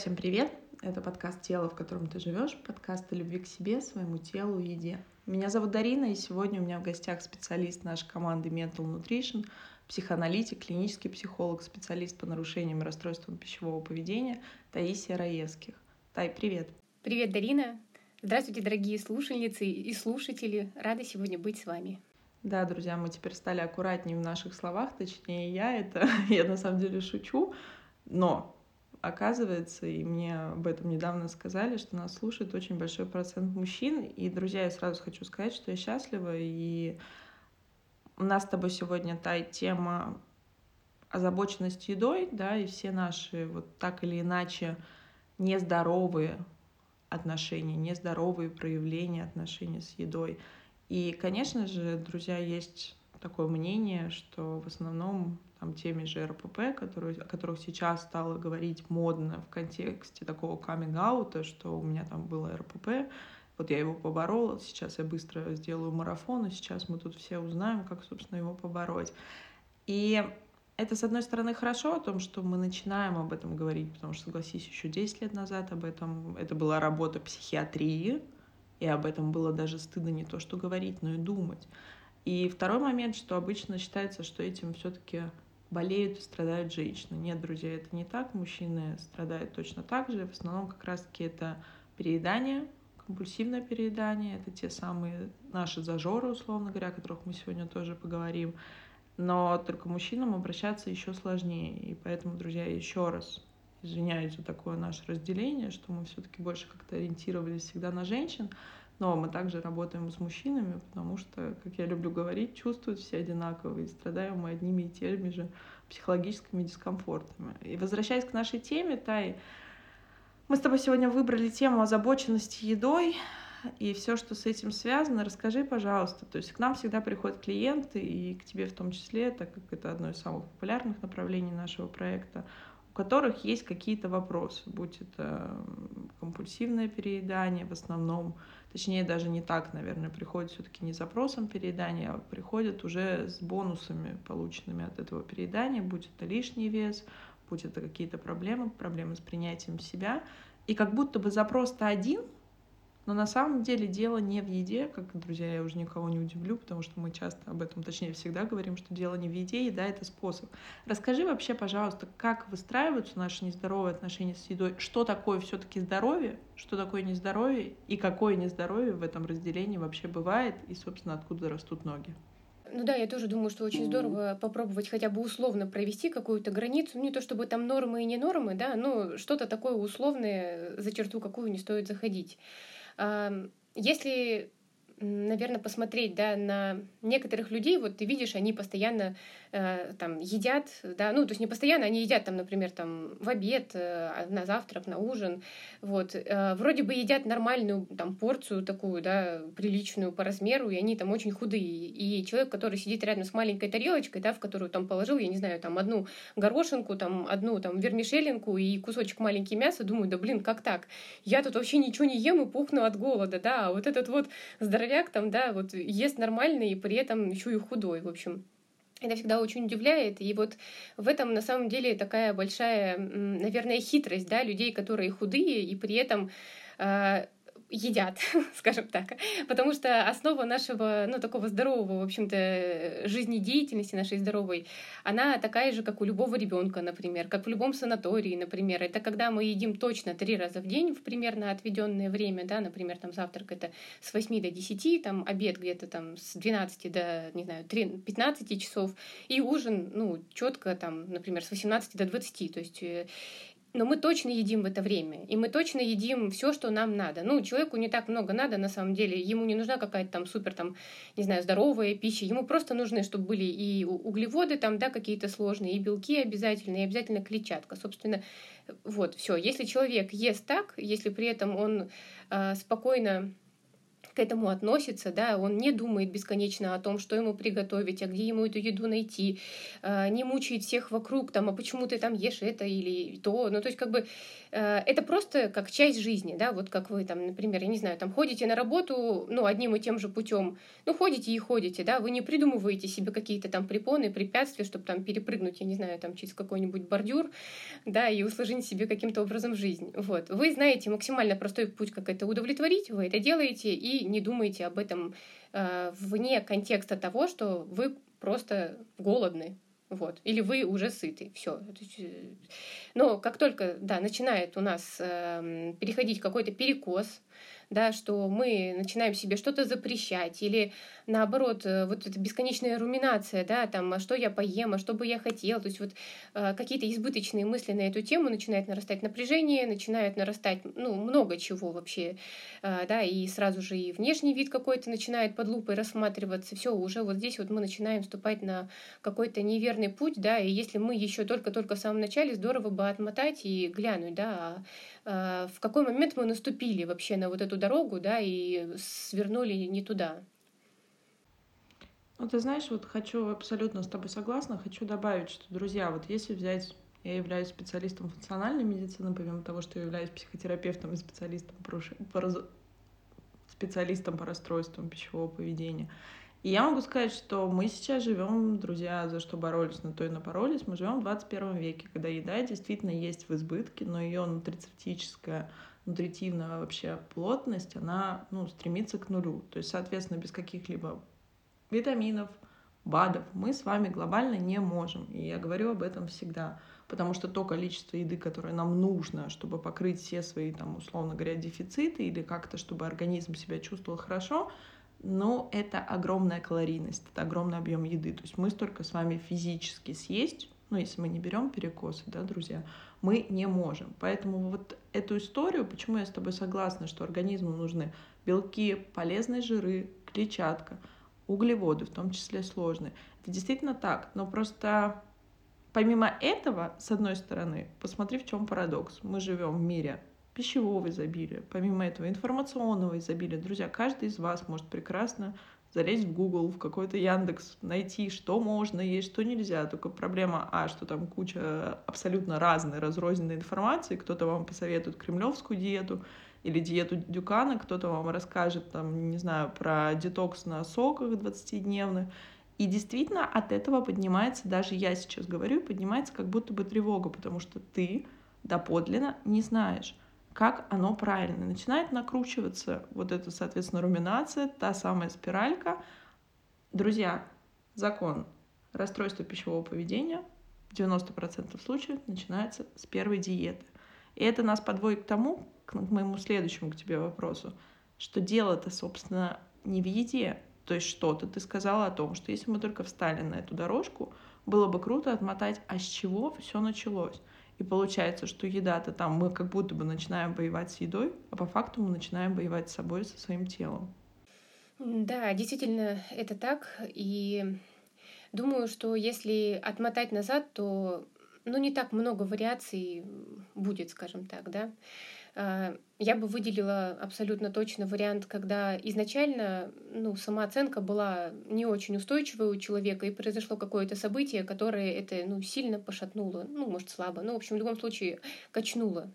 всем привет! Это подкаст «Тело, в котором ты живешь», подкаст о любви к себе, своему телу и еде. Меня зовут Дарина, и сегодня у меня в гостях специалист нашей команды Mental Nutrition, психоаналитик, клинический психолог, специалист по нарушениям и расстройствам пищевого поведения Таисия Раевских. Тай, привет! Привет, Дарина! Здравствуйте, дорогие слушательницы и слушатели! Рада сегодня быть с вами. Да, друзья, мы теперь стали аккуратнее в наших словах, точнее я это, я на самом деле шучу, но оказывается, и мне об этом недавно сказали, что нас слушает очень большой процент мужчин. И, друзья, я сразу хочу сказать, что я счастлива, и у нас с тобой сегодня та тема озабоченности едой, да, и все наши вот так или иначе нездоровые отношения, нездоровые проявления отношений с едой. И, конечно же, друзья, есть такое мнение, что в основном там, теми же РПП, которые, о которых сейчас стало говорить модно в контексте такого каминг-аута, что у меня там было РПП, вот я его поборола, сейчас я быстро сделаю марафон, и сейчас мы тут все узнаем, как, собственно, его побороть. И это, с одной стороны, хорошо о том, что мы начинаем об этом говорить, потому что, согласись, еще 10 лет назад об этом, это была работа психиатрии, и об этом было даже стыдно не то, что говорить, но и думать. И второй момент, что обычно считается, что этим все-таки болеют страдают женщины. Нет, друзья, это не так. Мужчины страдают точно так же. В основном как раз-таки это переедание, компульсивное переедание. Это те самые наши зажоры, условно говоря, о которых мы сегодня тоже поговорим. Но только мужчинам обращаться еще сложнее. И поэтому, друзья, еще раз извиняюсь за такое наше разделение, что мы все-таки больше как-то ориентировались всегда на женщин. Но мы также работаем с мужчинами, потому что, как я люблю говорить, чувствуют все одинаково, и страдаем мы одними и теми же психологическими дискомфортами. И возвращаясь к нашей теме, Тай, мы с тобой сегодня выбрали тему озабоченности едой и все, что с этим связано. Расскажи, пожалуйста. То есть к нам всегда приходят клиенты, и к тебе в том числе, так как это одно из самых популярных направлений нашего проекта, у которых есть какие-то вопросы, будь это компульсивное переедание в основном, Точнее, даже не так, наверное, приходит все-таки не запросом переедания, а приходит уже с бонусами, полученными от этого переедания, будь это лишний вес, будь это какие-то проблемы, проблемы с принятием себя. И как будто бы запрос-то один, но на самом деле дело не в еде, как, друзья, я уже никого не удивлю, потому что мы часто об этом, точнее, всегда говорим, что дело не в еде, еда — это способ. Расскажи вообще, пожалуйста, как выстраиваются наши нездоровые отношения с едой, что такое все таки здоровье, что такое нездоровье, и какое нездоровье в этом разделении вообще бывает, и, собственно, откуда растут ноги. Ну да, я тоже думаю, что очень здорово попробовать хотя бы условно провести какую-то границу. Ну, не то чтобы там нормы и не нормы, да, но что-то такое условное, за черту какую не стоит заходить. Если наверное, посмотреть, да, на некоторых людей, вот ты видишь, они постоянно э, там едят, да, ну, то есть не постоянно, они едят там, например, там в обед, э, на завтрак, на ужин, вот, э, вроде бы едят нормальную там порцию такую, да, приличную по размеру, и они там очень худые, и человек, который сидит рядом с маленькой тарелочкой, да, в которую там положил, я не знаю, там одну горошинку, там одну там вермишелинку и кусочек маленький мяса, думаю, да блин, как так? Я тут вообще ничего не ем и пухну от голода, да, а вот этот вот здоровяк там, да, вот ест нормально и при этом еще и худой, в общем. Это всегда очень удивляет. И вот в этом на самом деле такая большая, наверное, хитрость да, людей, которые худые и при этом а, едят, скажем так. Потому что основа нашего, ну, такого здорового, в общем-то, жизнедеятельности нашей здоровой, она такая же, как у любого ребенка, например, как в любом санатории, например. Это когда мы едим точно три раза в день в примерно отведенное время, да, например, там завтрак это с 8 до 10, там обед где-то там с 12 до, не знаю, 3, 15 часов, и ужин, ну, четко там, например, с 18 до 20. То есть э, но мы точно едим в это время, и мы точно едим все, что нам надо. Ну, человеку не так много надо, на самом деле, ему не нужна какая-то там супер, там, не знаю, здоровая пища, ему просто нужны, чтобы были и углеводы там, да, какие-то сложные, и белки обязательно, и обязательно клетчатка. Собственно, вот, все. Если человек ест так, если при этом он э, спокойно этому относится, да, он не думает бесконечно о том, что ему приготовить, а где ему эту еду найти, э, не мучает всех вокруг, там, а почему ты там ешь это или то, ну, то есть, как бы, э, это просто как часть жизни, да, вот как вы там, например, я не знаю, там, ходите на работу, ну, одним и тем же путем, ну, ходите и ходите, да, вы не придумываете себе какие-то там препоны, препятствия, чтобы там перепрыгнуть, я не знаю, там, через какой-нибудь бордюр, да, и усложнить себе каким-то образом жизнь, вот. Вы знаете максимально простой путь, как это удовлетворить, вы это делаете, и не думайте об этом э, вне контекста того, что вы просто голодны, вот, или вы уже сыты, все. Э, но как только, да, начинает у нас э, переходить какой-то перекос, да, что мы начинаем себе что-то запрещать, или наоборот, э, вот эта бесконечная руминация, да, там, а что я поем, а что бы я хотел, то есть вот э, какие-то избыточные мысли на эту тему, начинает нарастать напряжение, начинает нарастать, ну, много чего вообще, э, да, и сразу же и внешний вид какой-то начинает под лупой рассматриваться, все, уже вот здесь вот мы начинаем вступать на какой-то неверный путь, да, и если мы еще только-только в самом начале, здорово бы отмотать и глянуть, да, а в какой момент мы наступили вообще на вот эту дорогу, да, и свернули не туда. Ну, ты знаешь, вот хочу абсолютно с тобой согласна, хочу добавить, что, друзья, вот если взять, я являюсь специалистом функциональной медицины, помимо того, что я являюсь психотерапевтом и специалистом по, специалистом по расстройствам пищевого поведения, и я могу сказать, что мы сейчас живем, друзья, за что боролись, на то и напоролись, мы живем в 21 веке, когда еда действительно есть в избытке, но ее нутрицептическая, нутритивная вообще плотность, она ну, стремится к нулю. То есть, соответственно, без каких-либо витаминов, БАДов мы с вами глобально не можем. И я говорю об этом всегда. Потому что то количество еды, которое нам нужно, чтобы покрыть все свои, там, условно говоря, дефициты или как-то, чтобы организм себя чувствовал хорошо, но это огромная калорийность, это огромный объем еды. То есть мы столько с вами физически съесть, ну, если мы не берем перекосы, да, друзья, мы не можем. Поэтому вот эту историю, почему я с тобой согласна, что организму нужны белки, полезные жиры, клетчатка, углеводы, в том числе сложные. Это действительно так, но просто помимо этого, с одной стороны, посмотри, в чем парадокс. Мы живем в мире пищевого изобилия, помимо этого информационного изобилия. Друзья, каждый из вас может прекрасно залезть в Google, в какой-то Яндекс, найти, что можно есть, что нельзя. Только проблема, а, что там куча абсолютно разной, разрозненной информации. Кто-то вам посоветует кремлевскую диету или диету Дюкана, кто-то вам расскажет, там, не знаю, про детокс на соках 20-дневных. И действительно от этого поднимается, даже я сейчас говорю, поднимается как будто бы тревога, потому что ты доподлинно не знаешь как оно правильно. Начинает накручиваться вот эта, соответственно, руминация, та самая спиралька. Друзья, закон расстройства пищевого поведения в 90% случаев начинается с первой диеты. И это нас подводит к тому, к моему следующему к тебе вопросу, что дело-то, собственно, не в еде. То есть что-то ты сказала о том, что если мы только встали на эту дорожку, было бы круто отмотать, а с чего все началось. И получается, что еда-то там мы как будто бы начинаем воевать с едой, а по факту мы начинаем воевать с собой, со своим телом. Да, действительно, это так. И думаю, что если отмотать назад, то ну, не так много вариаций будет, скажем так, да. А, я бы выделила абсолютно точно вариант, когда изначально ну, самооценка была не очень устойчивая у человека, и произошло какое-то событие, которое это ну, сильно пошатнуло, ну, может, слабо, но, в общем, в любом случае качнуло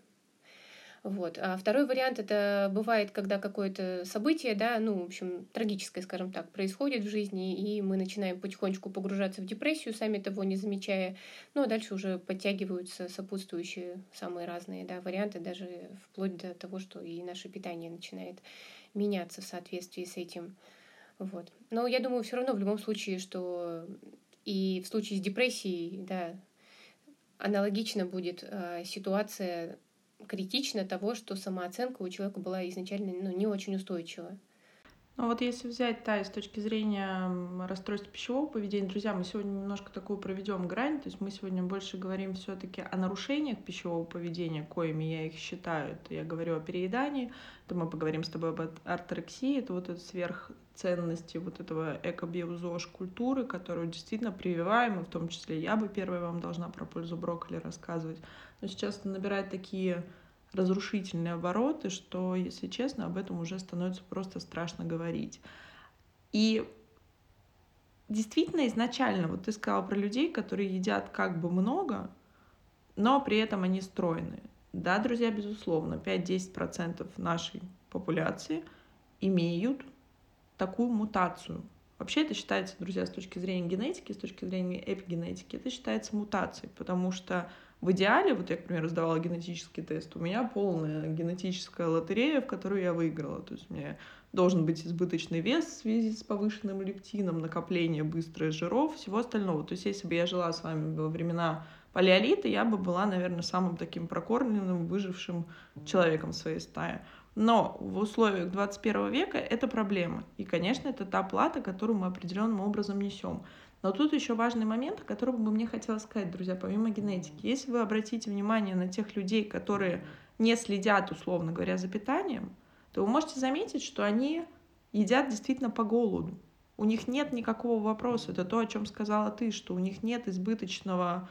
вот. А второй вариант это бывает, когда какое-то событие, да, ну, в общем, трагическое, скажем так, происходит в жизни, и мы начинаем потихонечку погружаться в депрессию, сами того не замечая. Ну, а дальше уже подтягиваются сопутствующие самые разные да, варианты, даже вплоть до того, что и наше питание начинает меняться в соответствии с этим. Вот. Но я думаю, все равно в любом случае, что и в случае с депрессией, да, аналогично будет э, ситуация критично того, что самооценка у человека была изначально ну, не очень устойчива. Ну вот если взять, да, с точки зрения расстройства пищевого поведения, друзья, мы сегодня немножко такую проведем грань, то есть мы сегодня больше говорим все-таки о нарушениях пищевого поведения, коими я их считаю. Это я говорю о переедании, то мы поговорим с тобой об орторексии, это вот эта сверхценности вот этого эко-биозош культуры, которую действительно прививаем, и в том числе я бы первой вам должна про пользу брокколи рассказывать. Но сейчас набирает такие разрушительные обороты, что, если честно, об этом уже становится просто страшно говорить. И действительно изначально, вот ты сказала про людей, которые едят как бы много, но при этом они стройные. Да, друзья, безусловно, 5-10% нашей популяции имеют такую мутацию. Вообще это считается, друзья, с точки зрения генетики, с точки зрения эпигенетики, это считается мутацией, потому что в идеале, вот я, к примеру, сдавала генетический тест, у меня полная генетическая лотерея, в которую я выиграла. То есть у меня должен быть избыточный вес в связи с повышенным лептином, накопление быстрых жиров, всего остального. То есть если бы я жила с вами во времена палеолита, я бы была, наверное, самым таким прокормленным, выжившим человеком в своей стае. Но в условиях 21 века это проблема. И, конечно, это та плата, которую мы определенным образом несем. Но тут еще важный момент, о котором бы мне хотелось сказать, друзья, помимо генетики. Если вы обратите внимание на тех людей, которые не следят, условно говоря, за питанием, то вы можете заметить, что они едят действительно по голоду. У них нет никакого вопроса. Это то, о чем сказала ты, что у них нет избыточного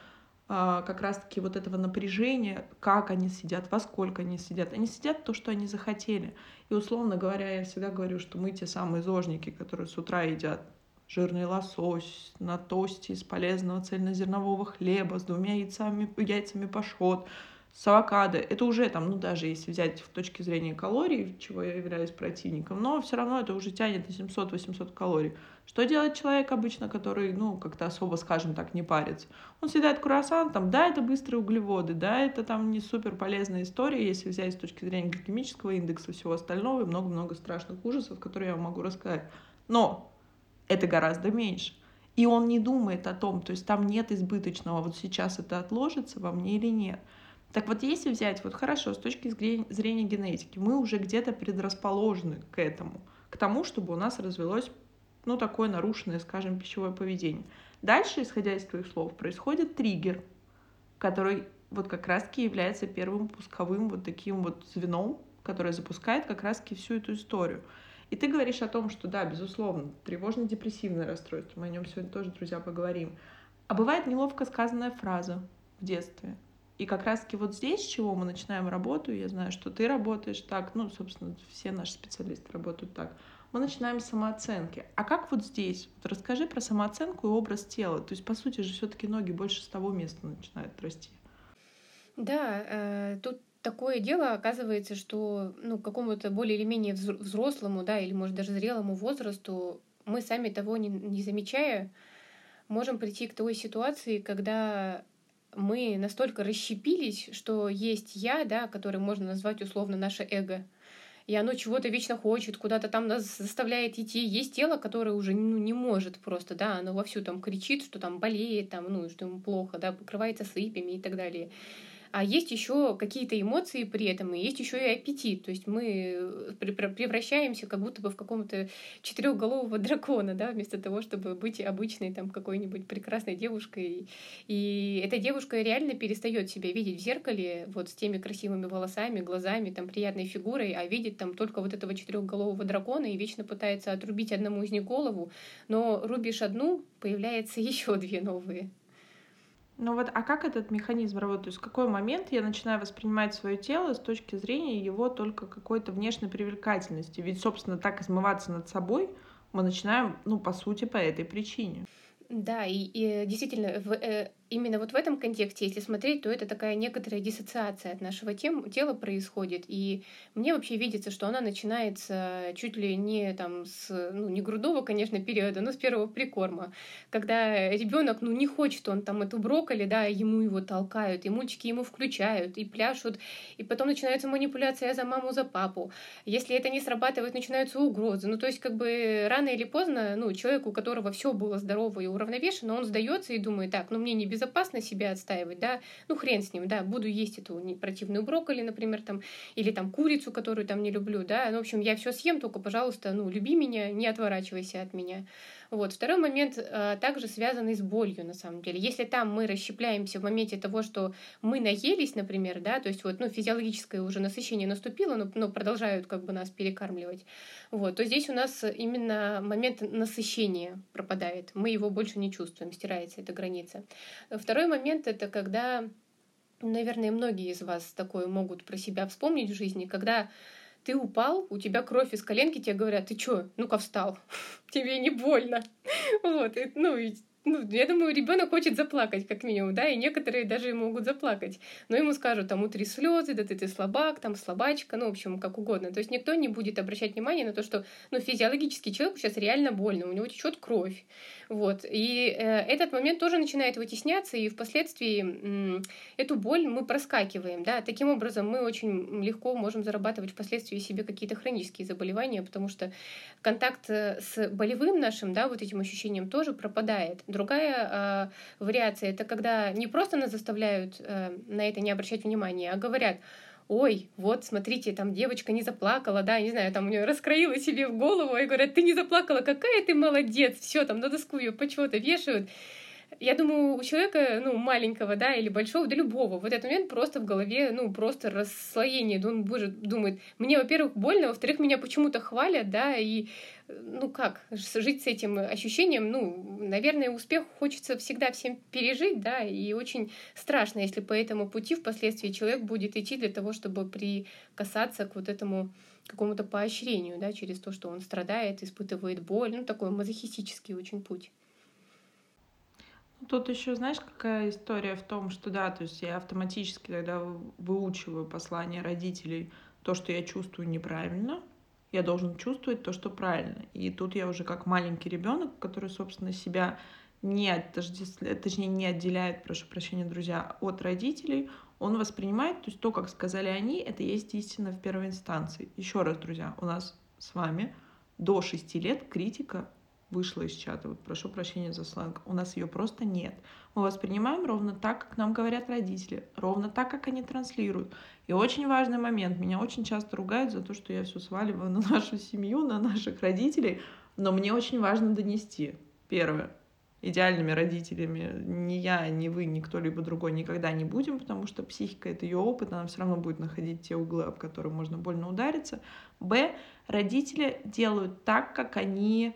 а, как раз-таки вот этого напряжения, как они сидят, во сколько они сидят. Они сидят то, что они захотели. И условно говоря, я всегда говорю, что мы те самые зожники, которые с утра едят жирный лосось на тосте из полезного цельнозернового хлеба с двумя яйцами, яйцами пашот, с авокадо. Это уже там, ну даже если взять в точке зрения калорий, чего я являюсь противником, но все равно это уже тянет на 700-800 калорий. Что делает человек обычно, который, ну, как-то особо, скажем так, не парится? Он съедает круассан, там, да, это быстрые углеводы, да, это там не супер полезная история, если взять с точки зрения гликемического индекса всего остального, и много-много страшных ужасов, которые я могу рассказать. Но это гораздо меньше. И он не думает о том, то есть там нет избыточного, вот сейчас это отложится во мне или нет. Так вот, если взять, вот хорошо, с точки зрения генетики, мы уже где-то предрасположены к этому, к тому, чтобы у нас развелось, ну, такое нарушенное, скажем, пищевое поведение. Дальше, исходя из твоих слов, происходит триггер, который вот как раз-таки является первым пусковым вот таким вот звеном, которое запускает как раз-таки всю эту историю. И ты говоришь о том, что да, безусловно, тревожно-депрессивное расстройство, мы о нем сегодня тоже, друзья, поговорим. А бывает неловко сказанная фраза в детстве. И как раз-таки вот здесь, с чего мы начинаем работу, я знаю, что ты работаешь так, ну, собственно, все наши специалисты работают так, мы начинаем с самооценки. А как вот здесь? Вот расскажи про самооценку и образ тела. То есть, по сути же, все-таки ноги больше с того места начинают расти. Да, э, тут такое дело оказывается, что ну, какому-то более или менее взрослому, да, или, может, даже зрелому возрасту мы сами того не, не замечая, можем прийти к той ситуации, когда мы настолько расщепились, что есть я, да, который можно назвать условно наше эго, и оно чего-то вечно хочет, куда-то там нас заставляет идти. Есть тело, которое уже ну, не может просто, да, оно вовсю там кричит, что там болеет, там, ну, что ему плохо, да, покрывается сыпями и так далее а есть еще какие-то эмоции при этом, и есть еще и аппетит. То есть мы э, превращаемся как будто бы в какого-то четырехголового дракона, да, вместо того, чтобы быть обычной там какой-нибудь прекрасной девушкой. И эта девушка реально перестает себя видеть в зеркале вот с теми красивыми волосами, глазами, там приятной фигурой, а видит там только вот этого четырехголового дракона и вечно пытается отрубить одному из них голову, но рубишь одну, появляется еще две новые. Ну вот, а как этот механизм работает? То есть в какой момент я начинаю воспринимать свое тело с точки зрения его только какой-то внешней привлекательности? Ведь, собственно, так измываться над собой мы начинаем, ну, по сути, по этой причине. Да, и, и действительно, в, э, именно вот в этом контексте, если смотреть, то это такая некоторая диссоциация от нашего тем, тела происходит. И мне вообще видится, что она начинается чуть ли не там с, ну, не грудного, конечно, периода, но с первого прикорма. Когда ребенок, ну, не хочет он там эту брокколи, да, ему его толкают, и мультики ему включают, и пляшут, и потом начинается манипуляция за маму, за папу. Если это не срабатывает, начинаются угрозы. Ну, то есть, как бы рано или поздно, ну, человек, у которого все было здорово и уравновешено, он сдается и думает, так, ну, мне не безопасно себя отстаивать, да, ну хрен с ним, да, буду есть эту противную брокколи, например, там, или там курицу, которую там не люблю, да, ну, в общем, я все съем, только, пожалуйста, ну, люби меня, не отворачивайся от меня. Вот. Второй момент э, также связанный с болью, на самом деле. Если там мы расщепляемся в моменте того, что мы наелись, например, да, то есть вот, ну, физиологическое уже насыщение наступило, но, но продолжают как бы нас перекармливать, вот, то здесь у нас именно момент насыщения пропадает. Мы его больше не чувствуем, стирается эта граница. Второй момент — это когда наверное, многие из вас такое могут про себя вспомнить в жизни, когда ты упал, у тебя кровь из коленки, тебе говорят, ты чё, ну-ка встал, тебе не больно. Вот, и, ну, ну, я думаю, ребенок хочет заплакать, как минимум, да, и некоторые даже могут заплакать. Но ему скажут, там, утри слезы, да ты, ты слабак, там, слабачка, ну, в общем, как угодно. То есть никто не будет обращать внимание на то, что, ну, физиологически человеку сейчас реально больно, у него течет кровь. Вот. И э, этот момент тоже начинает вытесняться, и впоследствии эту боль мы проскакиваем. Да? Таким образом, мы очень легко можем зарабатывать впоследствии себе какие-то хронические заболевания, потому что контакт э, с болевым нашим, да, вот этим ощущением тоже пропадает. Другая э, вариация это когда не просто нас заставляют на это не обращать внимания, а говорят, ой, вот, смотрите, там девочка не заплакала, да, не знаю, там у нее раскроила себе в голову, и говорят, ты не заплакала, какая ты молодец, все, там на доску ее почему-то вешают. Я думаю, у человека, ну, маленького, да, или большого, да любого, в этот момент просто в голове, ну, просто расслоение. Он будет, думает, мне, во-первых, больно, во-вторых, меня почему-то хвалят, да, и ну как, жить с этим ощущением, ну, наверное, успех хочется всегда всем пережить, да, и очень страшно, если по этому пути впоследствии человек будет идти для того, чтобы прикасаться к вот этому какому-то поощрению, да, через то, что он страдает, испытывает боль, ну, такой мазохистический очень путь. Тут еще, знаешь, какая история в том, что да, то есть я автоматически тогда выучиваю послание родителей, то, что я чувствую неправильно, я должен чувствовать то, что правильно. И тут я уже как маленький ребенок, который, собственно, себя не, отождествляет, точнее, не отделяет, прошу прощения, друзья, от родителей, он воспринимает, то есть то, как сказали они, это есть истина в первой инстанции. Еще раз, друзья, у нас с вами до 6 лет критика вышла из чата, вот прошу прощения за сленг, у нас ее просто нет. Мы воспринимаем ровно так, как нам говорят родители, ровно так, как они транслируют. И очень важный момент, меня очень часто ругают за то, что я все сваливаю на нашу семью, на наших родителей, но мне очень важно донести. Первое, идеальными родителями ни я, ни вы, ни кто-либо другой никогда не будем, потому что психика — это ее опыт, она все равно будет находить те углы, об которые можно больно удариться. Б. Родители делают так, как они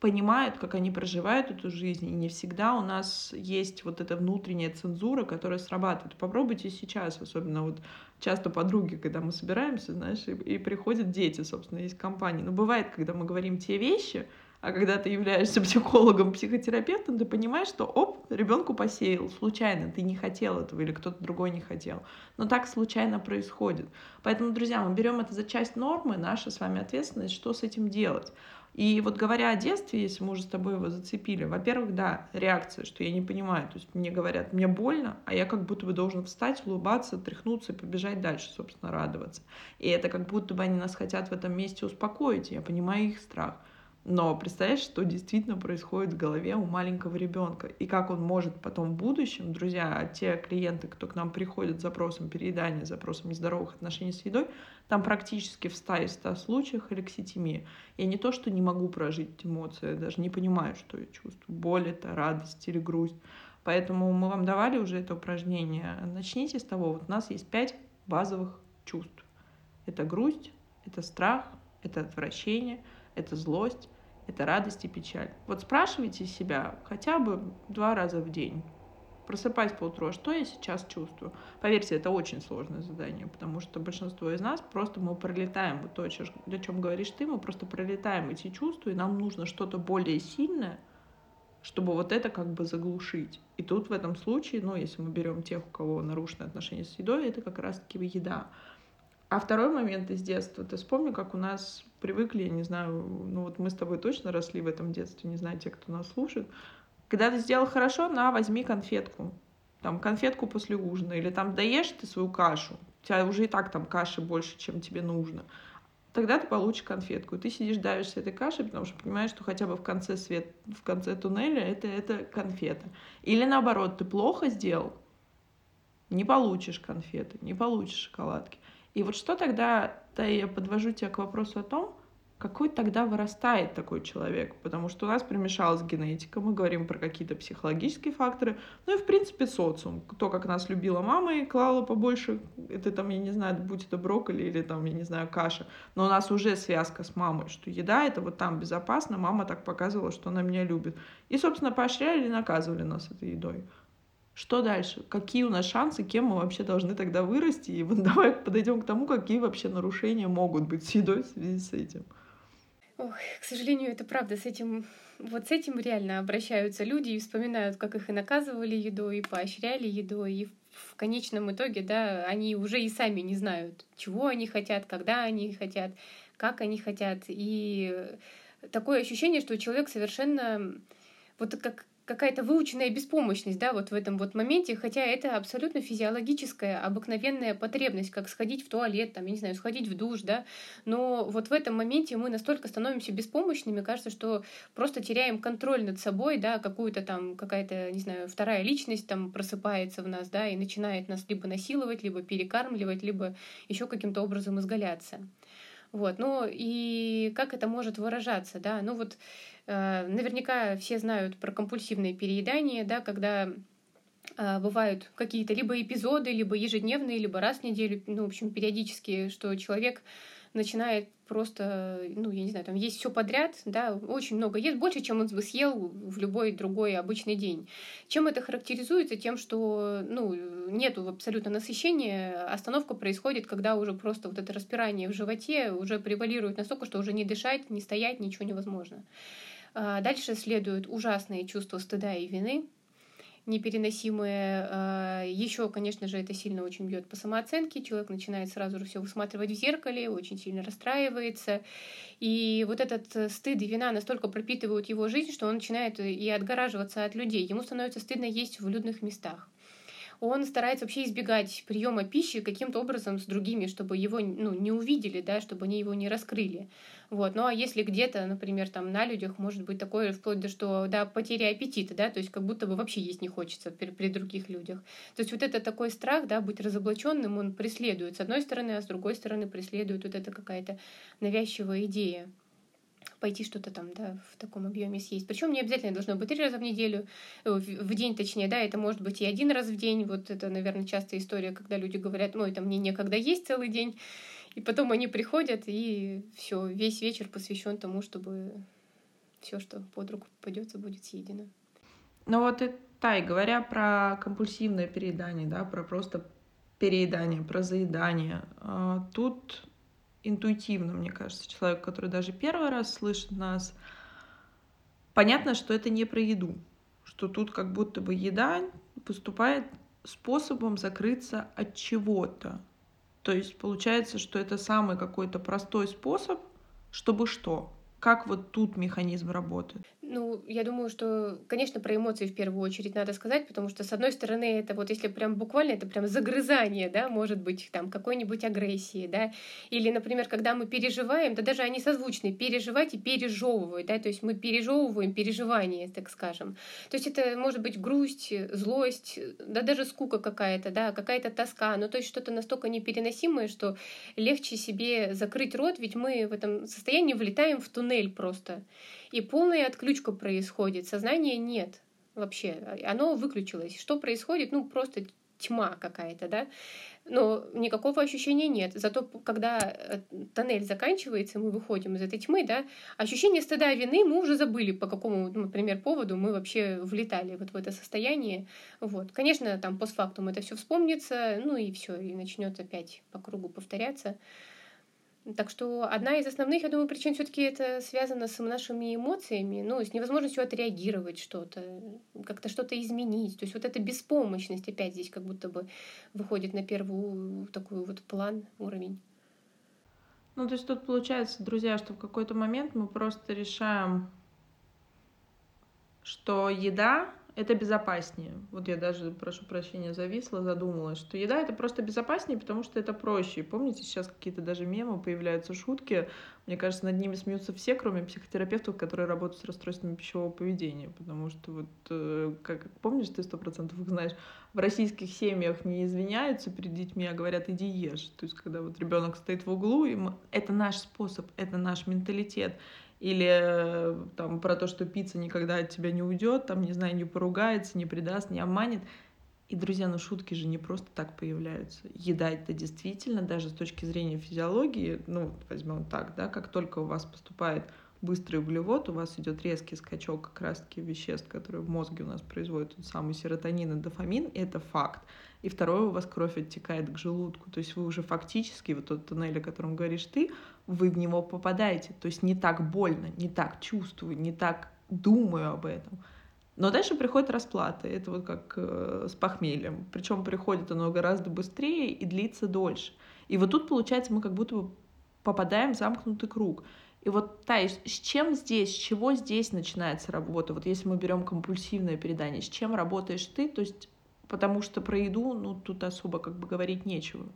понимают, как они проживают эту жизнь, и не всегда у нас есть вот эта внутренняя цензура, которая срабатывает. Попробуйте сейчас, особенно вот часто подруги, когда мы собираемся, знаешь, и, и приходят дети, собственно, есть компания. Но бывает, когда мы говорим те вещи, а когда ты являешься психологом, психотерапевтом, ты понимаешь, что оп, ребенку посеял случайно, ты не хотел этого или кто-то другой не хотел. Но так случайно происходит. Поэтому, друзья, мы берем это за часть нормы, наша с вами ответственность, что с этим делать. И вот говоря о детстве, если мы уже с тобой его зацепили, во-первых, да, реакция, что я не понимаю, то есть мне говорят, мне больно, а я как будто бы должен встать, улыбаться, тряхнуться и побежать дальше, собственно, радоваться. И это как будто бы они нас хотят в этом месте успокоить, я понимаю их страх. Но представляешь, что действительно происходит в голове у маленького ребенка и как он может потом в будущем, друзья, те клиенты, кто к нам приходят с запросом переедания, запросом нездоровых отношений с едой, там практически в 100 из 100 случаях алекситимия. Я не то, что не могу прожить эмоции, я даже не понимаю, что я чувствую. Боль это, радость или грусть. Поэтому мы вам давали уже это упражнение. Начните с того, вот у нас есть пять базовых чувств. Это грусть, это страх, это отвращение, это злость, это радость и печаль. Вот спрашивайте себя хотя бы два раза в день. Просыпаясь по утру, а что я сейчас чувствую? Поверьте, это очень сложное задание, потому что большинство из нас просто мы пролетаем, вот то, о чем говоришь ты, мы просто пролетаем эти чувства, и нам нужно что-то более сильное, чтобы вот это как бы заглушить. И тут в этом случае, ну, если мы берем тех, у кого нарушены отношения с едой, это как раз-таки еда. А второй момент из детства. Ты вспомни, как у нас привыкли, я не знаю, ну вот мы с тобой точно росли в этом детстве, не знаю, те, кто нас слушает. Когда ты сделал хорошо, на, возьми конфетку. Там конфетку после ужина. Или там доешь ты свою кашу. У тебя уже и так там каши больше, чем тебе нужно. Тогда ты получишь конфетку. И ты сидишь, давишься этой кашей, потому что понимаешь, что хотя бы в конце свет, в конце туннеля это, это конфета. Или наоборот, ты плохо сделал, не получишь конфеты, не получишь шоколадки. И вот что тогда, да, я подвожу тебя к вопросу о том, какой тогда вырастает такой человек, потому что у нас примешалась генетика, мы говорим про какие-то психологические факторы, ну и в принципе социум, то, как нас любила мама и клала побольше, это там, я не знаю, будь это брокколи или там, я не знаю, каша, но у нас уже связка с мамой, что еда это вот там безопасно, мама так показывала, что она меня любит. И, собственно, поощряли и наказывали нас этой едой. Что дальше? Какие у нас шансы, кем мы вообще должны тогда вырасти? И вот давай подойдем к тому, какие вообще нарушения могут быть с едой в связи с этим. Ох, к сожалению, это правда. С этим вот с этим реально обращаются люди и вспоминают, как их и наказывали едой, и поощряли едой, и в конечном итоге, да, они уже и сами не знают, чего они хотят, когда они хотят, как они хотят. И такое ощущение, что человек совершенно вот как какая-то выученная беспомощность, да, вот в этом вот моменте, хотя это абсолютно физиологическая, обыкновенная потребность, как сходить в туалет, там, я не знаю, сходить в душ, да, но вот в этом моменте мы настолько становимся беспомощными, кажется, что просто теряем контроль над собой, да, какую-то там, какая-то, не знаю, вторая личность там просыпается в нас, да, и начинает нас либо насиловать, либо перекармливать, либо еще каким-то образом изгаляться. Вот, ну и как это может выражаться, да, ну вот наверняка все знают про компульсивное переедание, да, когда э, бывают какие-то либо эпизоды, либо ежедневные, либо раз в неделю, ну, в общем, периодически, что человек начинает просто, ну, я не знаю, там есть все подряд, да, очень много ест, больше, чем он бы съел в любой другой обычный день. Чем это характеризуется? Тем, что, ну, нету абсолютно насыщения, остановка происходит, когда уже просто вот это распирание в животе уже превалирует настолько, что уже не дышать, не стоять, ничего невозможно. А, дальше следуют ужасные чувства стыда и вины, непереносимые. А, Еще, конечно же, это сильно очень бьет по самооценке. Человек начинает сразу же все высматривать в зеркале, очень сильно расстраивается. И вот этот стыд и вина настолько пропитывают его жизнь, что он начинает и отгораживаться от людей. Ему становится стыдно есть в людных местах он старается вообще избегать приема пищи каким-то образом с другими, чтобы его ну, не увидели, да, чтобы они его не раскрыли. Вот. Ну а если где-то, например, там на людях может быть такое вплоть до что, да, потеря аппетита, да, то есть как будто бы вообще есть не хочется при, при других людях. То есть вот это такой страх, да, быть разоблаченным, он преследует с одной стороны, а с другой стороны преследует вот эта какая-то навязчивая идея пойти что-то там, да, в таком объеме съесть. Причем не обязательно должно быть три раза в неделю, э, в день точнее, да, это может быть и один раз в день. Вот это, наверное, частая история, когда люди говорят, ну, это мне некогда есть целый день. И потом они приходят, и все, весь вечер посвящен тому, чтобы все, что под руку попадется, будет съедено. Ну вот и Тай, говоря про компульсивное переедание, да, про просто переедание, про заедание, а, тут интуитивно, мне кажется, человек, который даже первый раз слышит нас, понятно, что это не про еду, что тут как будто бы еда поступает способом закрыться от чего-то. То есть получается, что это самый какой-то простой способ, чтобы что? Как вот тут механизм работает? Ну, я думаю, что, конечно, про эмоции в первую очередь надо сказать, потому что, с одной стороны, это вот если прям буквально, это прям загрызание, да, может быть, там, какой-нибудь агрессии, да, или, например, когда мы переживаем, да даже они созвучны, переживать и пережевывать, да, то есть мы пережевываем переживание, так скажем. То есть это может быть грусть, злость, да даже скука какая-то, да, какая-то тоска, ну, то есть что-то настолько непереносимое, что легче себе закрыть рот, ведь мы в этом состоянии влетаем в туннель просто и полная отключка происходит, сознания нет вообще, оно выключилось. Что происходит? Ну, просто тьма какая-то, да, но никакого ощущения нет. Зато когда э, тоннель заканчивается, мы выходим из этой тьмы, да, ощущение стыда и вины мы уже забыли, по какому, например, поводу мы вообще влетали вот в это состояние. Вот. Конечно, там постфактум это все вспомнится, ну и все, и начнет опять по кругу повторяться. Так что одна из основных, я думаю, причин все-таки это связано с нашими эмоциями, ну, с невозможностью отреагировать что-то, как-то что-то изменить. То есть вот эта беспомощность опять здесь как будто бы выходит на первую такую вот план, уровень. Ну, то есть тут получается, друзья, что в какой-то момент мы просто решаем, что еда это безопаснее. Вот я даже, прошу прощения, зависла, задумалась, что еда это просто безопаснее, потому что это проще. Помните, сейчас какие-то даже мемы появляются, шутки. Мне кажется, над ними смеются все, кроме психотерапевтов, которые работают с расстройствами пищевого поведения. Потому что вот, э, как помнишь, ты сто процентов их знаешь, в российских семьях не извиняются перед детьми, а говорят, иди ешь. То есть, когда вот ребенок стоит в углу, и мы... это наш способ, это наш менталитет или э, там про то, что пицца никогда от тебя не уйдет, там, не знаю, не поругается, не предаст, не обманет. И, друзья, ну шутки же не просто так появляются. Еда это действительно, даже с точки зрения физиологии, ну, возьмем так, да, как только у вас поступает быстрый углевод, у вас идет резкий скачок как раз-таки веществ, которые в мозге у нас производят тот самый серотонин и дофамин, это факт. И второе, у вас кровь оттекает к желудку, то есть вы уже фактически, вот тот туннель, о котором говоришь ты, вы в него попадаете, то есть не так больно, не так чувствую, не так думаю об этом. Но дальше приходит расплата. Это вот как э, с похмельем. Причем приходит оно гораздо быстрее и длится дольше. И вот тут, получается, мы как будто бы попадаем в замкнутый круг. И вот, Тай, с чем здесь, с чего здесь начинается работа? Вот если мы берем компульсивное передание, с чем работаешь ты? То есть, потому что про еду, ну, тут особо как бы говорить нечего.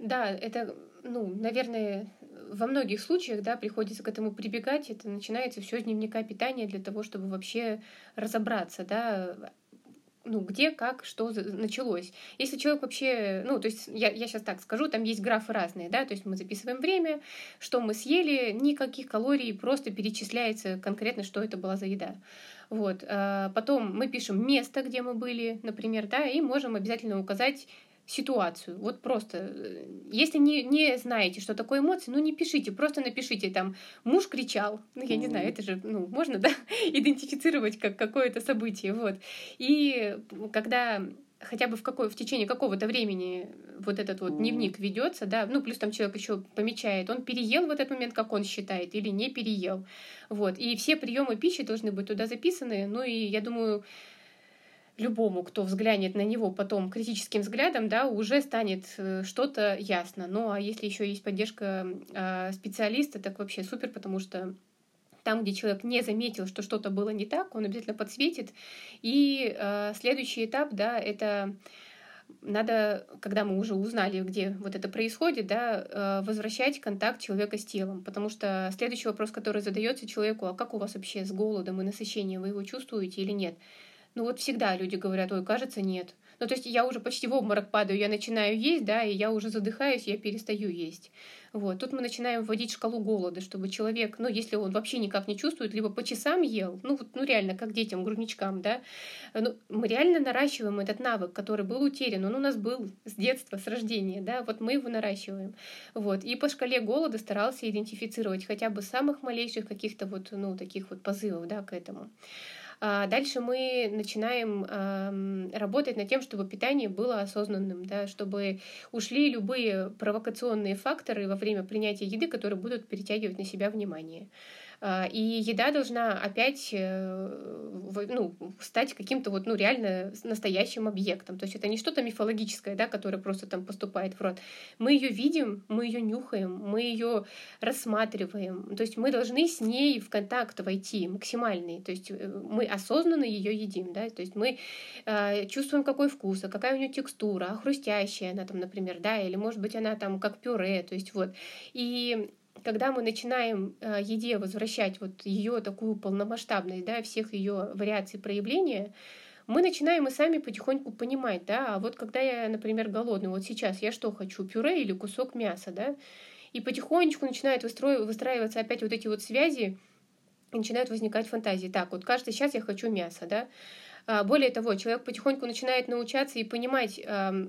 Да, это, ну, наверное, во многих случаях, да, приходится к этому прибегать. Это начинается все с дневника питания для того, чтобы вообще разобраться, да, ну, где, как, что началось. Если человек вообще, ну, то есть я, я сейчас так скажу, там есть графы разные, да, то есть мы записываем время, что мы съели, никаких калорий, просто перечисляется конкретно, что это была за еда. Вот. А потом мы пишем место, где мы были, например, да, и можем обязательно указать ситуацию. Вот просто, э, если не, не знаете, что такое эмоции, ну не пишите, просто напишите там «муж кричал». Ну, я не знаю, это же, ну, можно, да, идентифицировать как какое-то событие, вот. И когда хотя бы в, какой, в течение какого-то времени вот этот вот дневник ведется, да, ну, плюс там человек еще помечает, он переел в этот момент, как он считает, или не переел. Вот. И все приемы пищи должны быть туда записаны. Ну, и я думаю, любому, кто взглянет на него потом критическим взглядом, да, уже станет э, что-то ясно. Ну а если еще есть поддержка э, специалиста, так вообще супер, потому что там, где человек не заметил, что что-то было не так, он обязательно подсветит. И э, следующий этап, да, это надо, когда мы уже узнали, где вот это происходит, да, э, возвращать контакт человека с телом. Потому что следующий вопрос, который задается человеку, а как у вас вообще с голодом и насыщением, вы его чувствуете или нет? Ну вот всегда люди говорят, ой, кажется, нет. Ну, то есть я уже почти в обморок падаю, я начинаю есть, да, и я уже задыхаюсь, я перестаю есть. Вот. Тут мы начинаем вводить шкалу голода, чтобы человек, ну, если он вообще никак не чувствует, либо по часам ел, ну, вот, ну, реально, как детям, грудничкам, да, ну, мы реально наращиваем этот навык, который был утерян, он у нас был с детства, с рождения, да, вот мы его наращиваем. Вот. И по шкале голода старался идентифицировать хотя бы самых малейших каких-то вот, ну, таких вот позывов, да, к этому. А дальше мы начинаем работать над тем, чтобы питание было осознанным, да, чтобы ушли любые провокационные факторы во время принятия еды, которые будут перетягивать на себя внимание. А, и еда должна опять э, ну, стать каким-то вот, ну, реально настоящим объектом. То есть это не что-то мифологическое, да, которое просто там поступает в рот. Мы ее видим, мы ее нюхаем, мы ее рассматриваем. То есть мы должны с ней в контакт войти максимальный. То есть э, мы осознанно ее едим, да, то есть мы э, чувствуем, какой вкус, а какая у нее текстура, а хрустящая она там, например, да, или может быть она там как пюре, то есть вот. И когда мы начинаем э, еде возвращать вот ее такую полномасштабность, да, всех ее вариаций проявления, мы начинаем и сами потихоньку понимать, да, а вот когда я, например, голодный, вот сейчас я что хочу, пюре или кусок мяса, да, и потихонечку начинают выстраиваться опять вот эти вот связи, начинают возникать фантазии. Так, вот кажется, сейчас я хочу мясо, да, более того, человек потихоньку начинает научаться и понимать,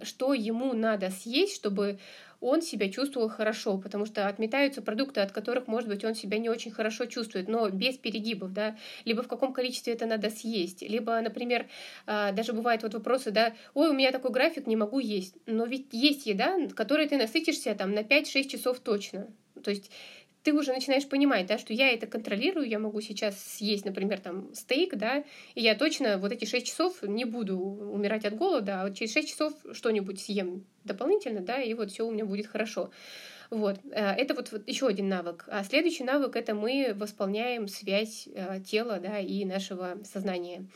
что ему надо съесть, чтобы он себя чувствовал хорошо, потому что отметаются продукты, от которых, может быть, он себя не очень хорошо чувствует, но без перегибов, да, либо в каком количестве это надо съесть, либо, например, а, даже бывают вот вопросы, да, ой, у меня такой график, не могу есть, но ведь есть еда, которой ты насытишься там на 5-6 часов точно, то есть ты уже начинаешь понимать, да, что я это контролирую, я могу сейчас съесть, например, там стейк, да, и я точно вот эти 6 часов не буду умирать от голода, а вот через 6 часов что-нибудь съем дополнительно, да, и вот все у меня будет хорошо. Вот. Э, это вот, вот еще один навык. А следующий навык — это мы восполняем связь э, тела да, и нашего сознания.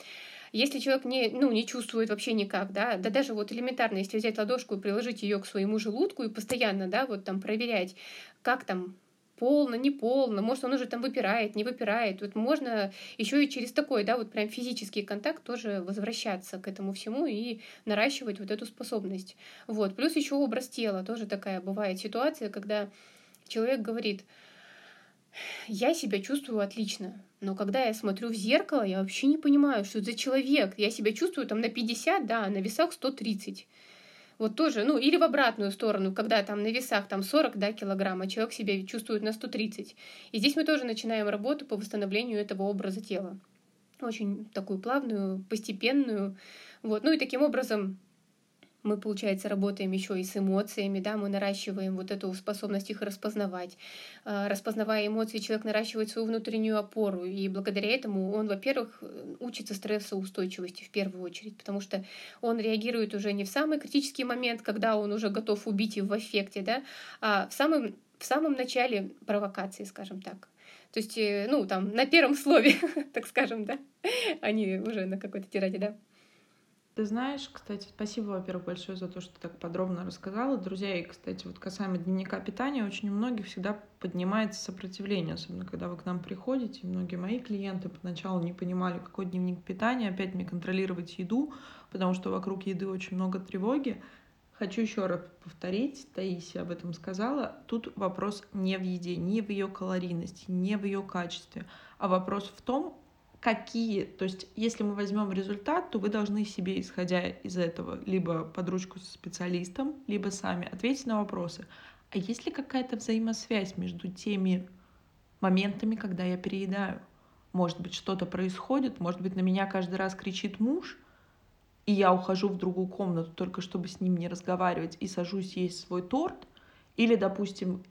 Если человек не, ну, не чувствует вообще никак, да, да даже вот элементарно, если взять ладошку и приложить ее к своему желудку и постоянно, да, вот там проверять, как там полно, не полно, может, он уже там выпирает, не выпирает. Вот можно еще и через такой, да, вот прям физический контакт тоже возвращаться к этому всему и наращивать вот эту способность. Вот. Плюс еще образ тела, тоже такая бывает ситуация, когда человек говорит, я себя чувствую отлично, но когда я смотрю в зеркало, я вообще не понимаю, что это за человек. Я себя чувствую там на 50, да, а на весах 130. Вот тоже, ну, или в обратную сторону, когда там на весах там 40 да, килограмм, а человек себя чувствует на 130. И здесь мы тоже начинаем работу по восстановлению этого образа тела. Очень такую плавную, постепенную. Вот. Ну и таким образом мы, получается, работаем еще и с эмоциями, да, мы наращиваем вот эту способность их распознавать. А, распознавая эмоции, человек наращивает свою внутреннюю опору, и благодаря этому он, во-первых, учится стрессоустойчивости в первую очередь, потому что он реагирует уже не в самый критический момент, когда он уже готов убить и в эффекте, да, а в самом, в самом начале провокации, скажем так. То есть, э, ну, там, на первом слове, так скажем, да, они уже на какой-то тираде, да. Ты знаешь, кстати, спасибо, во-первых, большое за то, что ты так подробно рассказала. Друзья, и, кстати, вот касаемо дневника питания, очень у многих всегда поднимается сопротивление, особенно когда вы к нам приходите. Многие мои клиенты поначалу не понимали, какой дневник питания, опять мне контролировать еду, потому что вокруг еды очень много тревоги. Хочу еще раз повторить, Таисия об этом сказала, тут вопрос не в еде, не в ее калорийности, не в ее качестве, а вопрос в том, какие, то есть если мы возьмем результат, то вы должны себе, исходя из этого, либо под ручку со специалистом, либо сами ответить на вопросы. А есть ли какая-то взаимосвязь между теми моментами, когда я переедаю? Может быть, что-то происходит, может быть, на меня каждый раз кричит муж, и я ухожу в другую комнату только чтобы с ним не разговаривать и сажусь есть свой торт, или, допустим,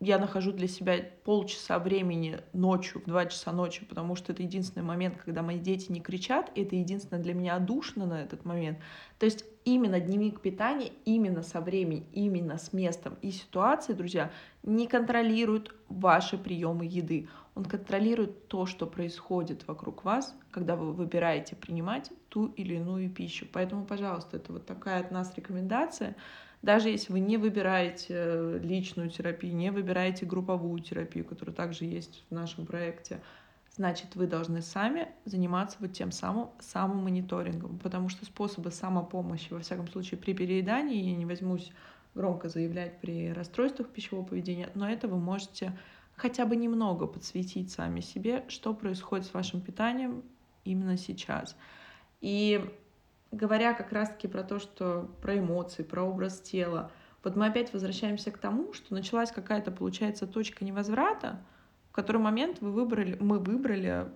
я нахожу для себя полчаса времени ночью, в 2 часа ночи, потому что это единственный момент, когда мои дети не кричат, и это единственное для меня душно на этот момент. То есть именно дневник питания, именно со временем, именно с местом и ситуацией, друзья, не контролирует ваши приемы еды. Он контролирует то, что происходит вокруг вас, когда вы выбираете принимать ту или иную пищу. Поэтому, пожалуйста, это вот такая от нас рекомендация — даже если вы не выбираете э, личную терапию, не выбираете групповую терапию, которая также есть в нашем проекте, значит, вы должны сами заниматься вот тем самым самомониторингом, потому что способы самопомощи, во всяком случае, при переедании, я не возьмусь громко заявлять при расстройствах пищевого поведения, но это вы можете хотя бы немного подсветить сами себе, что происходит с вашим питанием именно сейчас. И говоря как раз-таки про то, что про эмоции, про образ тела, вот мы опять возвращаемся к тому, что началась какая-то, получается, точка невозврата, в который момент вы выбрали, мы выбрали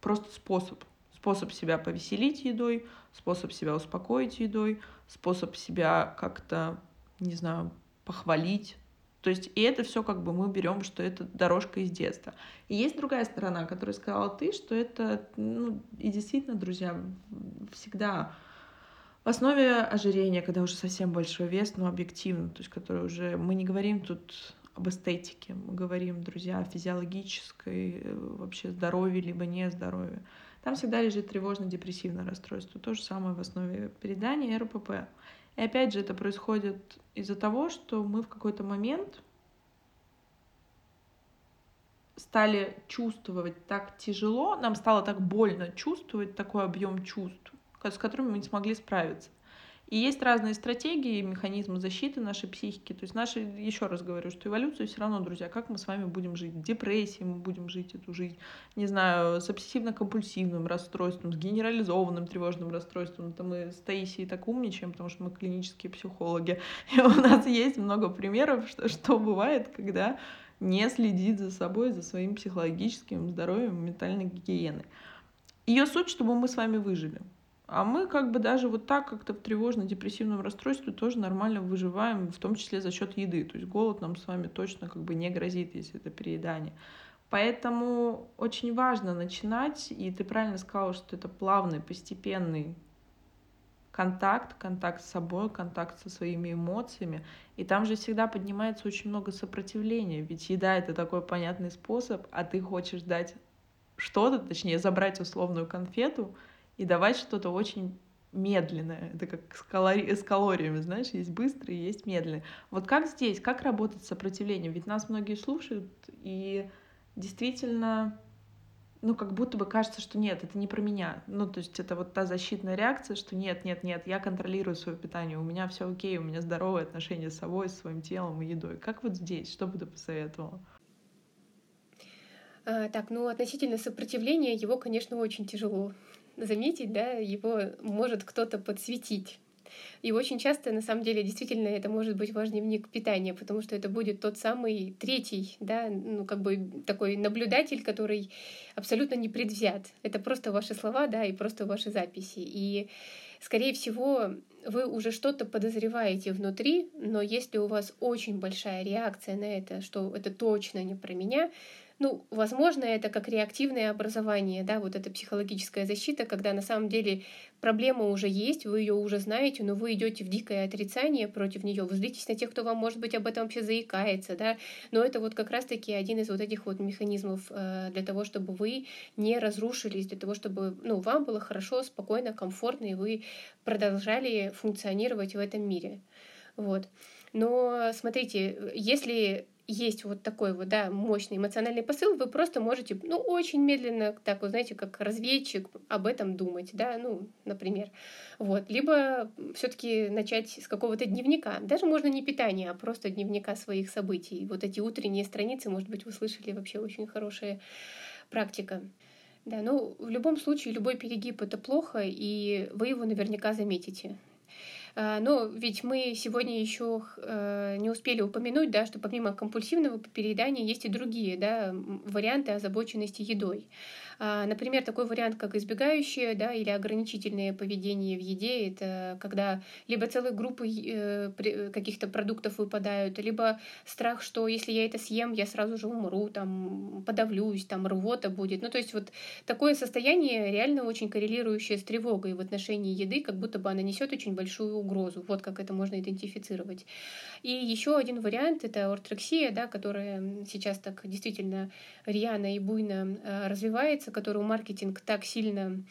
просто способ. Способ себя повеселить едой, способ себя успокоить едой, способ себя как-то, не знаю, похвалить, то есть, и это все как бы мы берем, что это дорожка из детства. И есть другая сторона, которая сказала ты, что это, ну, и действительно, друзья, всегда в основе ожирения, когда уже совсем большой вес, но объективно, то есть, который уже, мы не говорим тут об эстетике, мы говорим, друзья, о физиологической э, вообще здоровье, либо не здоровье. Там всегда лежит тревожно-депрессивное расстройство. То же самое в основе передания РПП. И опять же, это происходит из-за того, что мы в какой-то момент стали чувствовать так тяжело, нам стало так больно чувствовать такой объем чувств, с которыми мы не смогли справиться. И есть разные стратегии, механизмы защиты нашей психики. То есть наши, еще раз говорю, что эволюцию все равно, друзья, как мы с вами будем жить? В депрессии мы будем жить эту жизнь, не знаю, с обсессивно-компульсивным расстройством, с генерализованным тревожным расстройством. Это мы с Таисией так умничаем, потому что мы клинические психологи. И у нас есть много примеров, что, что бывает, когда не следит за собой, за своим психологическим здоровьем, ментальной гигиеной. Ее суть, чтобы мы с вами выжили. А мы как бы даже вот так как-то в тревожно-депрессивном расстройстве тоже нормально выживаем, в том числе за счет еды. То есть голод нам с вами точно как бы не грозит, если это переедание. Поэтому очень важно начинать, и ты правильно сказала, что это плавный, постепенный контакт, контакт с собой, контакт со своими эмоциями. И там же всегда поднимается очень много сопротивления, ведь еда — это такой понятный способ, а ты хочешь дать что-то, точнее, забрать условную конфету — и давать что-то очень медленное. Это как с, калори... с калориями, знаешь, есть быстрые, есть медленные. Вот как здесь, как работать с сопротивлением? Ведь нас многие слушают, и действительно, ну, как будто бы кажется, что нет, это не про меня. Ну, то есть это вот та защитная реакция, что нет, нет, нет, я контролирую свое питание, у меня все окей, у меня здоровые отношения с собой, с своим телом и едой. Как вот здесь, что бы ты посоветовала? А, так, ну, относительно сопротивления, его, конечно, очень тяжело заметить, да, его может кто-то подсветить. И очень часто, на самом деле, действительно, это может быть ваш дневник питания, потому что это будет тот самый третий, да, ну, как бы такой наблюдатель, который абсолютно не предвзят. Это просто ваши слова, да, и просто ваши записи. И, скорее всего, вы уже что-то подозреваете внутри, но если у вас очень большая реакция на это, что это точно не про меня, ну, возможно, это как реактивное образование, да, вот эта психологическая защита, когда на самом деле проблема уже есть, вы ее уже знаете, но вы идете в дикое отрицание против нее, вы злитесь на тех, кто вам, может быть, об этом вообще заикается, да, но это вот как раз-таки один из вот этих вот механизмов э, для того, чтобы вы не разрушились, для того, чтобы, ну, вам было хорошо, спокойно, комфортно, и вы продолжали функционировать в этом мире. Вот. Но смотрите, если есть вот такой вот, да, мощный эмоциональный посыл, вы просто можете, ну, очень медленно, так, вот, знаете, как разведчик об этом думать, да, ну, например. Вот. Либо все таки начать с какого-то дневника. Даже можно не питание, а просто дневника своих событий. Вот эти утренние страницы, может быть, вы слышали, вообще очень хорошая практика. Да, ну, в любом случае, любой перегиб — это плохо, и вы его наверняка заметите. А, но ведь мы сегодня еще э, не успели упомянуть, да, что помимо компульсивного переедания есть и другие да, варианты озабоченности едой. А, например, такой вариант, как избегающее да, или ограничительное поведение в еде, это когда либо целые группы э, каких-то продуктов выпадают, либо страх, что если я это съем, я сразу же умру, там, подавлюсь, там, рвота будет. Ну, то есть вот такое состояние реально очень коррелирующее с тревогой в отношении еды, как будто бы она несет очень большую угрозу. Вот как это можно идентифицировать. И еще один вариант — это орторексия, да, которая сейчас так действительно рьяно и буйно э, развивается, которую маркетинг так сильно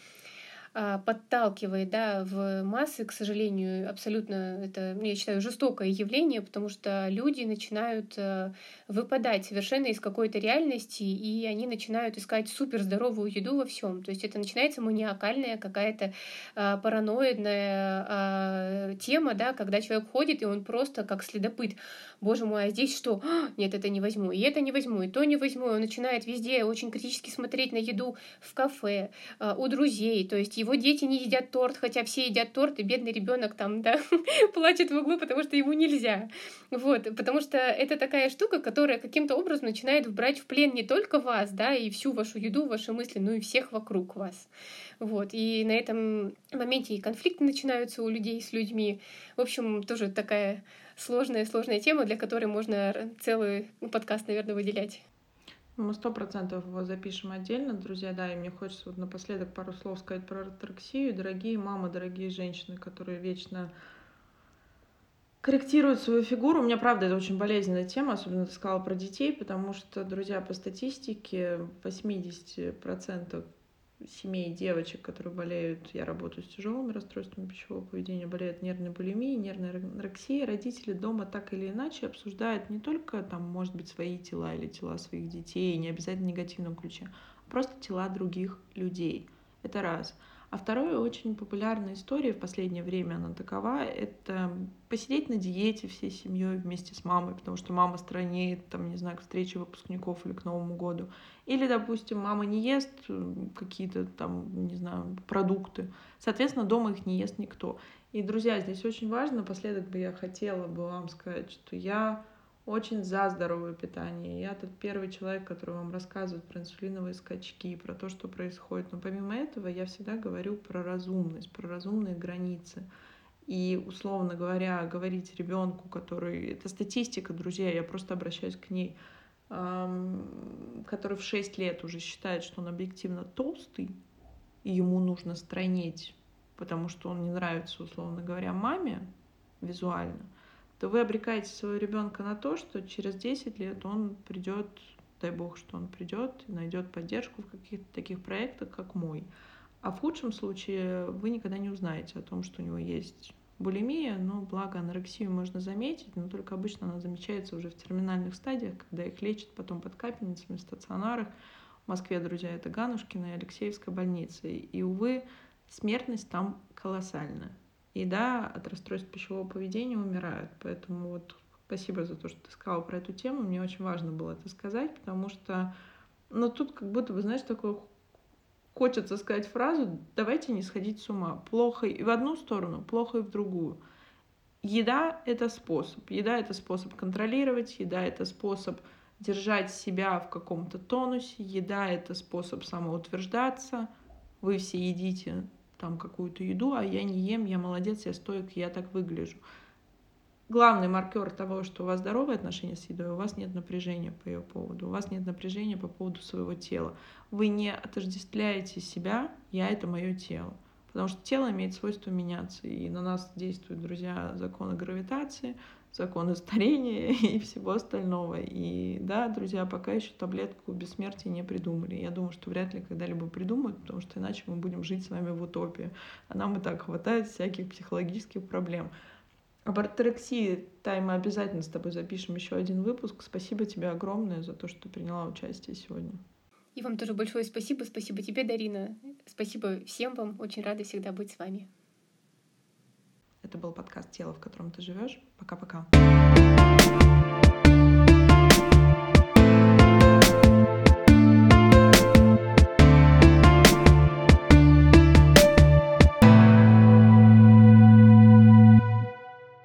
подталкивает да, в массы, к сожалению, абсолютно это, я считаю, жестокое явление, потому что люди начинают э, выпадать совершенно из какой-то реальности, и они начинают искать суперздоровую еду во всем. То есть это начинается маниакальная какая-то а, параноидная а, тема, да, когда человек ходит, и он просто как следопыт. Боже мой, а здесь что? Нет, это не возьму, и это не возьму, и то не возьму. Он начинает везде очень критически смотреть на еду в кафе, у друзей. То есть его дети не едят торт, хотя все едят торт, и бедный ребенок там, да, плачет в углу, потому что ему нельзя. Вот, потому что это такая штука, которая каким-то образом начинает брать в плен не только вас, да, и всю вашу еду, ваши мысли, но и всех вокруг вас. Вот, и на этом моменте и конфликты начинаются у людей с людьми. В общем, тоже такая сложная, сложная тема, для которой можно целый подкаст, наверное, выделять. Мы сто процентов его запишем отдельно, друзья, да, и мне хочется вот напоследок пару слов сказать про орторексию. Дорогие мамы, дорогие женщины, которые вечно корректируют свою фигуру. У меня, правда, это очень болезненная тема, особенно ты сказала про детей, потому что, друзья, по статистике 80% семей девочек, которые болеют, я работаю с тяжелыми расстройствами пищевого поведения, болеют нервной булимией, нервной анорексией, родители дома так или иначе обсуждают не только, там, может быть, свои тела или тела своих детей, не обязательно в негативном ключе, а просто тела других людей. Это раз. А второе, очень популярная история в последнее время, она такова, это посидеть на диете всей семьей вместе с мамой, потому что мама странеет, там, не знаю, к встрече выпускников или к Новому году. Или, допустим, мама не ест какие-то там, не знаю, продукты. Соответственно, дома их не ест никто. И, друзья, здесь очень важно, напоследок бы я хотела бы вам сказать, что я очень за здоровое питание. Я тот первый человек, который вам рассказывает про инсулиновые скачки, про то, что происходит. Но помимо этого я всегда говорю про разумность, про разумные границы. И, условно говоря, говорить ребенку, который... Это статистика, друзья, я просто обращаюсь к ней, который в 6 лет уже считает, что он объективно толстый, и ему нужно стройнеть, потому что он не нравится, условно говоря, маме визуально – то вы обрекаете своего ребенка на то, что через 10 лет он придет, дай бог, что он придет и найдет поддержку в каких-то таких проектах, как мой. А в худшем случае вы никогда не узнаете о том, что у него есть булимия, но благо анорексию можно заметить, но только обычно она замечается уже в терминальных стадиях, когда их лечат потом под капельницами в стационарах. В Москве, друзья, это Ганушкина и Алексеевская больницы. И, увы, смертность там колоссальная и да, от расстройств пищевого поведения умирают. Поэтому вот спасибо за то, что ты сказала про эту тему. Мне очень важно было это сказать, потому что, ну, тут как будто бы, знаешь, такое хочется сказать фразу «давайте не сходить с ума». Плохо и в одну сторону, плохо и в другую. Еда — это способ. Еда — это способ контролировать, еда — это способ держать себя в каком-то тонусе, еда — это способ самоутверждаться. Вы все едите там какую-то еду, а я не ем, я молодец, я стоек, я так выгляжу. Главный маркер того, что у вас здоровые отношения с едой, у вас нет напряжения по ее поводу, у вас нет напряжения по поводу своего тела. Вы не отождествляете себя, я это мое тело. Потому что тело имеет свойство меняться, и на нас действуют, друзья, законы гравитации, законы старения и всего остального. И да, друзья, пока еще таблетку бессмертия не придумали. Я думаю, что вряд ли когда-либо придумают, потому что иначе мы будем жить с вами в утопии. А нам и так хватает всяких психологических проблем. Об орторексии, Тай, мы обязательно с тобой запишем еще один выпуск. Спасибо тебе огромное за то, что приняла участие сегодня. И вам тоже большое спасибо. Спасибо тебе, Дарина. Спасибо всем вам. Очень рада всегда быть с вами. Это был подкаст «Тело, в котором ты живешь». Пока-пока.